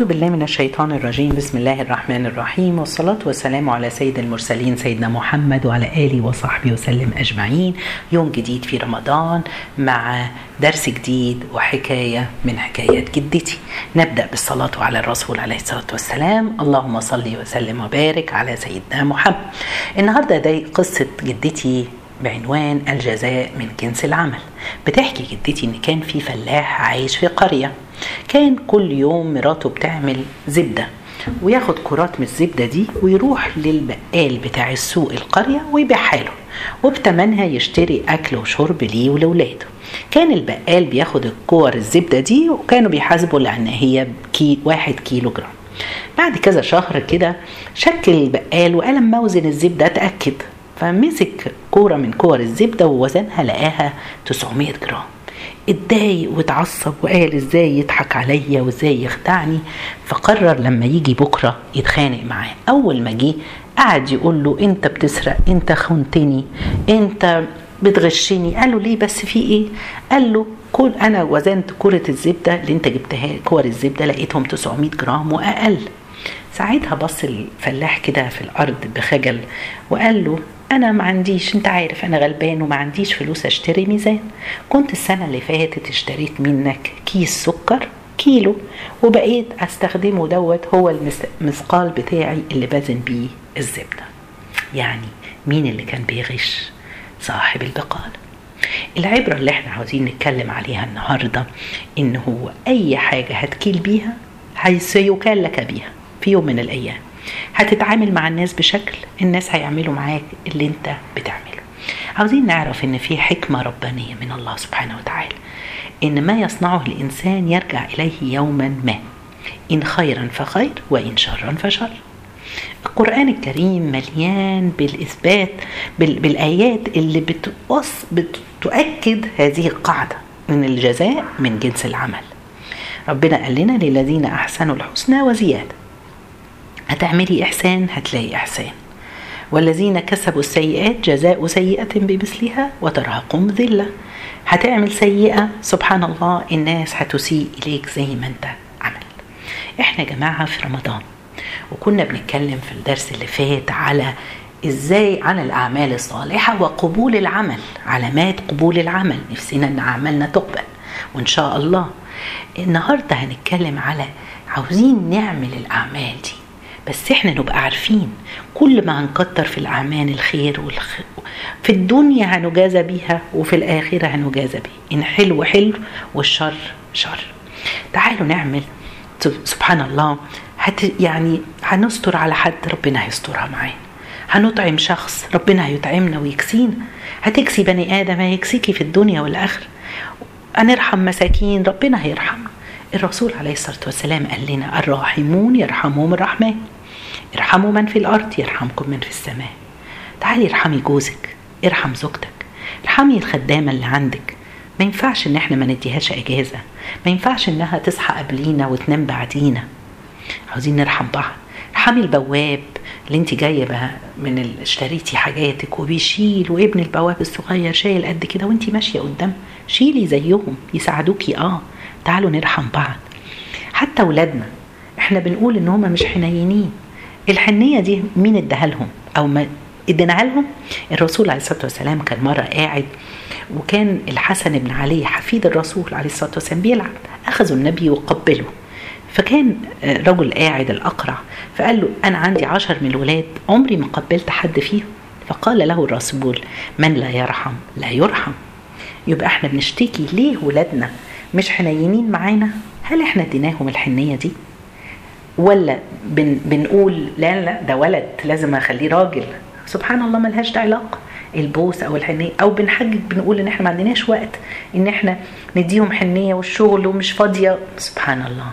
أعوذ بالله من الشيطان الرجيم. بسم الله الرحمن الرحيم. والصلاة والسلام على سيد المرسلين سيدنا محمد وعلى آله وصحبه وسلم أجمعين. يوم جديد في رمضان مع درس جديد وحكاية من حكايات جدتي. نبدأ بالصلاة على الرسول عليه الصلاة والسلام. اللهم صل وسلم وبارك على سيدنا محمد. النهاردة ده قصة جدتي بعنوان الجزاء من جنس العمل. بتحكي جدتي إن كان في فلاح عايش في قرية. كان كل يوم مراته بتعمل زبدة وياخد كرات من الزبدة دي ويروح للبقال بتاع السوق القرية ويبيعها له وبتمنها يشتري أكل وشرب ليه ولولاده. كان البقال بياخد الكور الزبدة دي وكانوا بيحاسبوا لأن هي واحد كيلو جرام بعد كذا شهر كده شك البقال وقال أما أزنها أتأكد. فمسك كورة من كور الزبدة ووزنها لقاها 900 جرام. اتضايق واتعصب وقال إزاي يضحك عليا وإزاي يخدعني. فقرر لما يجي بكرة يتخانق معاه. أول ما جه قعد يقول له إنت بتسرق إنت خنتني إنت بتغشني. قال له ليه بس في إيه؟ قال له كل أنا وزنت كرة الزبدة اللي إنت جبتها كور الزبدة لقيتهم 900 جرام وأقل. ساعتها بص الفلاح كده في الأرض بخجل وقال له أنا ما عنديش أنت عارف أنا غلبان وما عنديش فلوس أشتري ميزان. كنت السنة اللي فاتت اشتريت منك كيس سكر كيلو وبقيت أستخدمه دوت هو المثقال بتاعي اللي بزن بيه الزبدة. يعني مين اللي كان بيغش؟ صاحب البقال. العبرة اللي إحنا عاوزين نتكلم عليها النهاردة إن هو أي حاجة هتكيل بيها سيكال لك بيها. في يوم من الأيام. هتتعامل مع الناس بشكل الناس هيعملوا معاك اللي انت بتعمله. عاوزين نعرف إن في حكمة ربانية من الله سبحانه وتعالى. إن ما يصنعه الإنسان يرجع إليه يوما ما. إن خيرا فخير وإن شرا فشر. القرآن الكريم مليان بالإثبات بالآيات اللي بتقص بتؤكد هذه القاعدة من الجزاء من جنس العمل. ربنا قال لنا للذين أحسنوا الحسنى وزيادة. هتعملي إحسان هتلاقي إحسان. والذين كسبوا السيئات جزاء سيئة بمثلها وترهقهم ذلة. هتعمل سيئة سبحان الله الناس هتسيء إليك زي ما أنت عمل إحنا جماعة في رمضان وكنا بنتكلم في الدرس اللي فات على إزاي عن الأعمال الصالحة وقبول العمل. علامات قبول العمل نفسنا إن اعمالنا تقبل. وإن شاء الله النهارده هنتكلم على عاوزين نعمل الأعمال دي. بس إحنا نبقى عارفين. كل ما هنكتر في الأعمال الخير والخ... في الدنيا هنجازى بيها وفي الآخرة هنجازى بيها. إن حلو حلو والشر شر. تعالوا نعمل سبحان الله هت يعني هنستر على حد ربنا هيسترها معانا هنطعم شخص ربنا هيطعمنا ويكسينا. هتكسي بني آدم هيكسيكي في الدنيا والآخرة. هنرحم مساكين ربنا هيرحمنا. الرسول عليه الصلاة والسلام قال لنا الراحمون يرحمهم الرحمن. ارحموا من في الأرض يرحمكم من في السماء. تعالي ارحمي جوزك ارحم زوجتك. ارحمي الخدامة اللي عندك. ما ينفعش إن إحنا ما نديهاش إجازة. ما ينفعش إنها تصحى قبلينا وتنام بعدينا. عاوزين نرحم بعض. ارحمي البواب اللي انت جاية بقى من. اشتريتي حاجاتك وبيشيل وابن البواب الصغير شايل قد كده وانت ماشية قدام. شيلي زيهم يساعدوكي آه. تعالوا نرحم بعض. حتى ولادنا إحنا بنقول إن هم مش حنينين. الحنية دي مين اداها لهم أو ما اديناها لهم الرسول عليه الصلاة والسلام كان مرة قاعد وكان الحسن بن علي حفيد الرسول عليه الصلاة والسلام بيلعب أخذوا النبي وقبله فكان رجل قاعد الأقرع فقال له أنا عندي عشر من الولاد عمري ما قبلت حد فيهم. فقال له الرسول من لا يرحم؟ لا يرحم. يبقى إحنا بنشتكي ليه ولادنا مش حنينين معانا؟ هل إحنا اديناهم الحنية دي؟ ولا بن بنقول لا لا ده ولد لازم أخليه راجل. سبحان الله ملهاش علاقة. البوس أو الحنية أو بنحجج بنقول إن إحنا ما عندناش وقت إن إحنا نديهم حنية والشغل ومش فاضية. سبحان الله.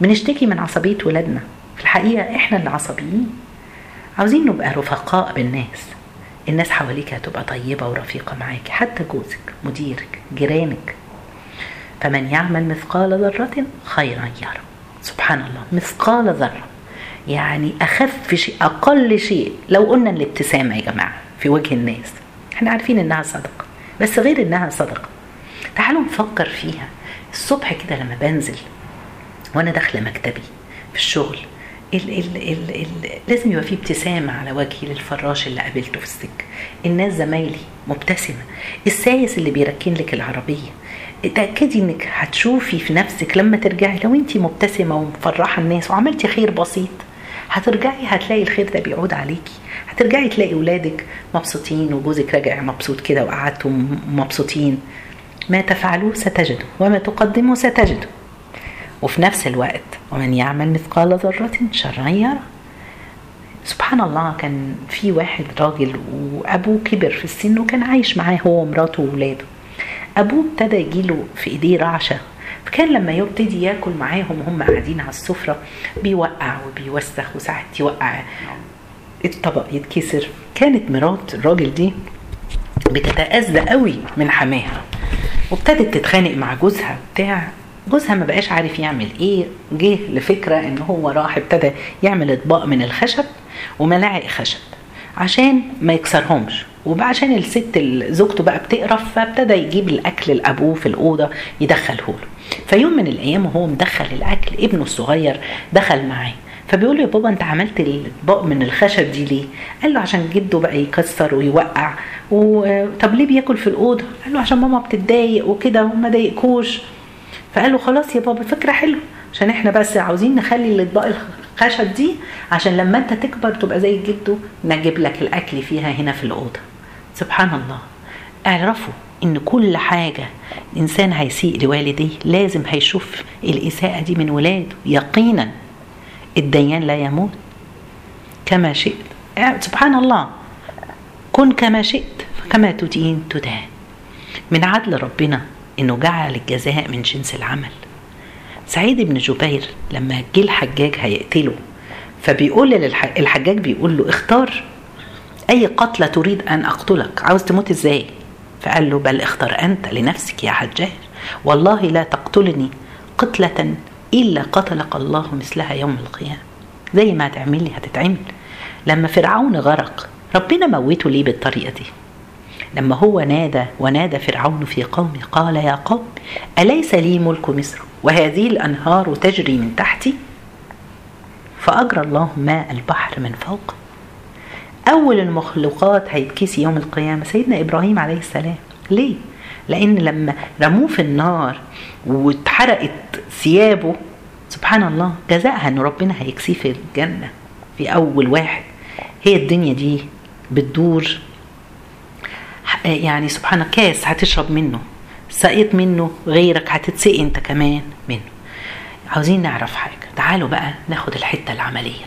بنشتكي من عصبية ولادنا. في الحقيقة إحنا اللي عصبيين. عاوزين نبقى رفقاء بالناس. الناس حواليك هتبقى طيبة ورفيقة معاك. حتى جوزك مديرك جيرانك. فمن يعمل مثقال ذرة خيرا يرى سبحان الله مثقال ذرة. يعني أخف شيء أقل شيء. لو قلنا الابتسامة يا جماعة في وجه الناس إحنا عارفين إنها صدقة. بس غير إنها صدقة. تعالوا نفكر فيها. الصبح كده لما بنزل وأنا داخلة مكتبي في الشغل ال ال ال ال لازم يبقى في ابتسامة على وجهي للفراش اللي قابلته في السكة الناس زمايلي مبتسمة. السايس اللي بيركن لك العربية. تأكدي انك هتشوفي في نفسك لما ترجعي لو انت مبتسمة ومفرحة الناس وعملتي خير بسيط هترجعي هتلاقي الخير ده بيعود عليكي. هترجعي تلاقي ولادك مبسوطين وجوزك راجع مبسوط كده وقعدتوا مبسوطين. ما تفعلوه ستجدوا وما تقدموا ستجدوا وفي نفس الوقت ومن يعمل مثقال ذرة شرا يرى. سبحان الله كان في واحد راجل وأبوه كبر في السن وكان عايش معاه هو ومراته وولاده. أبوه ابتدى يجيله في إيديه رعشة فكان لما يبتدي ياكل معاهم وهم قاعدين على السفرة بيوقع وبيوسخ وساعات يوقع الطبق يتكسر. كانت مرات الراجل دي بتتأذى قوي من حماها وابتدت تتخانق مع جوزها بتاع جوزها ما بقاش عارف يعمل إيه جه لفكرة إن هو راح ابتدى يعمل إطباق من الخشب وملاعق خشب. عشان ما يكسرهمش. وعشان الست زوجته بقى بتقرف فابتدى يجيب الأكل لأبوه في الأوضة يدخله له فيوم من الأيام وهو مدخل الأكل ابنه الصغير دخل معاه. فبيقول له يا بابا انت عملت الاطباق من الخشب دي ليه؟ قال له عشان جده بقى يكسر ويوقع. و... طب ليه بياكل في الأوضة؟ قال له عشان ماما بتتضايق وكده وما ضايقكوش. فقال له خلاص يا بابا فكرة حلوة. عشان إحنا بس عاوزين نخلي الإطباق الخشب دي عشان لما انت تكبر تبقى زي جده نجيب لك الأكل فيها هنا في الأوضة. سبحان الله. اعرفوا إن كل حاجة الانسان هيسيء لوالديه لازم هيشوف الإساءة دي من ولاده. يقينا. الديان لا يموت. كما شئت. سبحان الله. كن كما شئت. كما تدين تدان. من عدل ربنا إنه جعل الجزاء من جنس العمل. سعيد بن جبير لما جه الحجاج هيقتله فبيقول الحجاج بيقول له اختار أي قتلة تريد أن أقتلك. عاوز تموت إزاي؟ فقال له بل اختر أنت لنفسك يا حجاج. والله لا تقتلني قتلة إلا قتلك الله مثلها يوم القيامة. زي ما هتعملي هتتعمل. لما فرعون غرق ربنا موته ليه بالطريقة دي؟ لما هو نادى ونادى فرعون في قومه قال يا قوم أليس لي ملك مصر وهذه الأنهار تجري من تحتي؟ فأجرى الله ماء البحر من فوق. أول المخلوقات هيتكسي يوم القيامة سيدنا إبراهيم عليه السلام. ليه؟ لأن لما رموه في النار واتحرقت ثيابه سبحان الله جزاءها أن ربنا هيكسيه في الجنة في أول واحد. هي الدنيا دي بتدور يعني سبحان كاس هتشرب منه. سقيت منه غيرك هتتسقي انت كمان منه. عاوزين نعرف حاجة. تعالوا بقى ناخد الحتة العملية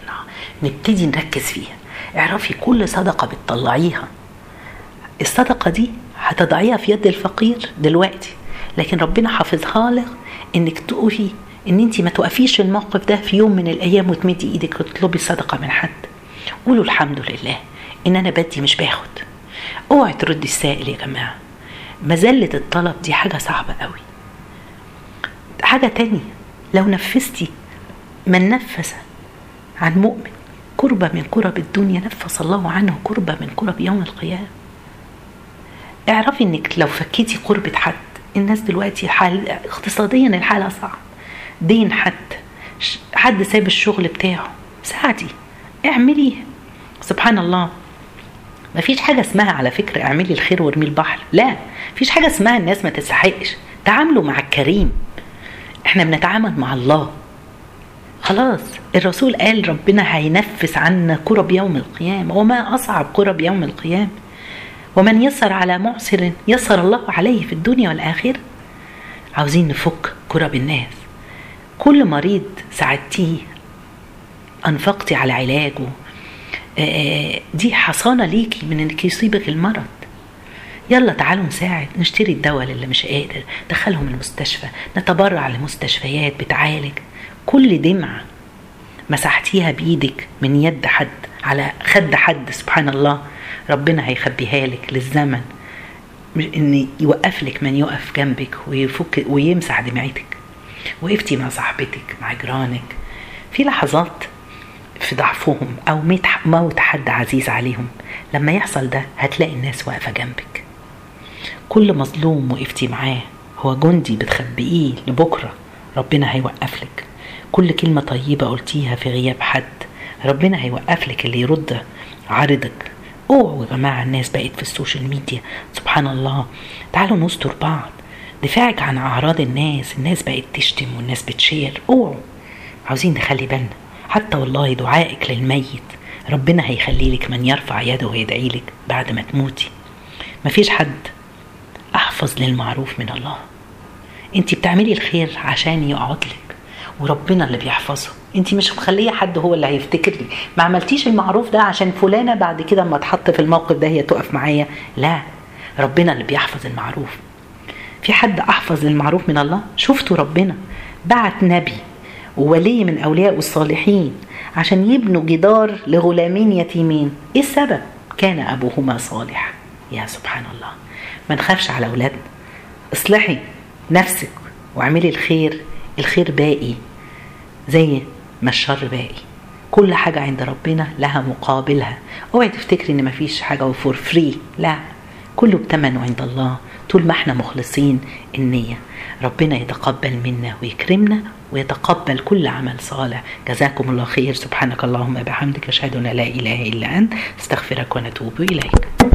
نبتدي نركز فيها. اعرفي كل صدقة بتطلعيها. الصدقة دي هتضعيها في يد الفقير دلوقتي. لكن ربنا حافظها لك إنك تقفي إن أنت ما توقفيش في الموقف ده في يوم من الأيام وتمدي إيدك وتطلبي صدقة من حد. قولوا الحمد لله إن أنا بدي مش باخد. اوعي تردي السائل يا جماعة. مذلة الطلب دي حاجة صعبة قوي. حاجة تانية لو نفستي من نفس عن مؤمن كربة من كرب الدنيا نفس الله عنه كربة من كرب يوم القيامة. اعرفي انك لو فكيتي قربة حد الناس دلوقتي حال اقتصاديا الحالة صعب دين حد حد ساب الشغل بتاعه. ساعدي اعملي سبحان الله. ما فيش حاجة اسمها على فكرة اعملي الخير وارمي البحر. لا فيش حاجة اسمها الناس ما تستحقش. تعاملوا مع الكريم. إحنا بنتعامل مع الله. خلاص الرسول قال ربنا هينفس عنا كرب يوم القيامة وما أصعب كرب يوم القيامة. ومن يسر على معسر يسر الله عليه في الدنيا والآخرة. عاوزين نفك كرب الناس. كل مريض ساعدتيه أنفقتي على علاجه دي حصانة ليكي من إنك يصيبك المرض. يلا تعالوا نساعد نشتري الدواء للي مش قادر دخلهم المستشفى نتبرع لمستشفيات بتعالج. كل دمعة مسحتيها بإيدك من يد حد على خد حد سبحان الله. ربنا هيخبيها لك للزمن. إن يوقف لك من يقف جنبك ويفك ويمسح دمعتك. وقفتي مع صاحبتك مع جيرانك. في لحظات في ضعفهم أو موت حد عزيز عليهم. لما يحصل ده هتلاقي الناس واقفة جنبك. كل مظلوم وقفتي معاه هو جندي بتخبئيه لبكرة ربنا هيوقف لك كل كلمة طيبة قلتيها في غياب حد ربنا هيوقف لك اللي يرد عارضك. اوعوا يا جماعة الناس بقت في السوشيال ميديا. سبحان الله. تعالوا نستر بعض. دفاعك عن أعراض الناس الناس بقت تشتم والناس بتشير. اوعوا. عاوزين نخلي بالنا. حتى والله دعائك للميت. ربنا هيخلي لك من يرفع يده ويدعي لك بعد ما تموتي. مفيش حد أحفظ للمعروف من الله. انت بتعملي الخير عشان يقعد لك وربنا اللي بيحفظه. انت مش مخلية حد هو اللي هيفتكر لي ما عملتيش المعروف ده عشان فلانة بعد كده اما اتحط في الموقف ده هي تقف معايا. لا ربنا اللي بيحفظ المعروف. في حد أحفظ للمعروف من الله؟ شفتوا ربنا؟ بعت نبي. وولي من أولياء الصالحين عشان يبنوا جدار لغلامين يتيمين. إيه السبب؟ كان أبوهما صالح. يا سبحان الله ما نخافش على أولادنا. اصلحي نفسك واعملي الخير. الخير باقي زي ما الشر باقي كل حاجة عند ربنا لها مقابلها. أوعي تفتكري إن مفيش حاجة for free لا. كله بتمنه عند الله. طول ما إحنا مخلصين النية ربنا يتقبل منا ويكرمنا ويتقبل كل عمل صالح. جزاكم الله خير. سبحانك اللهم بحمدك أشهد أن لا إله إلا أنت أستغفرك ونتوب إليك.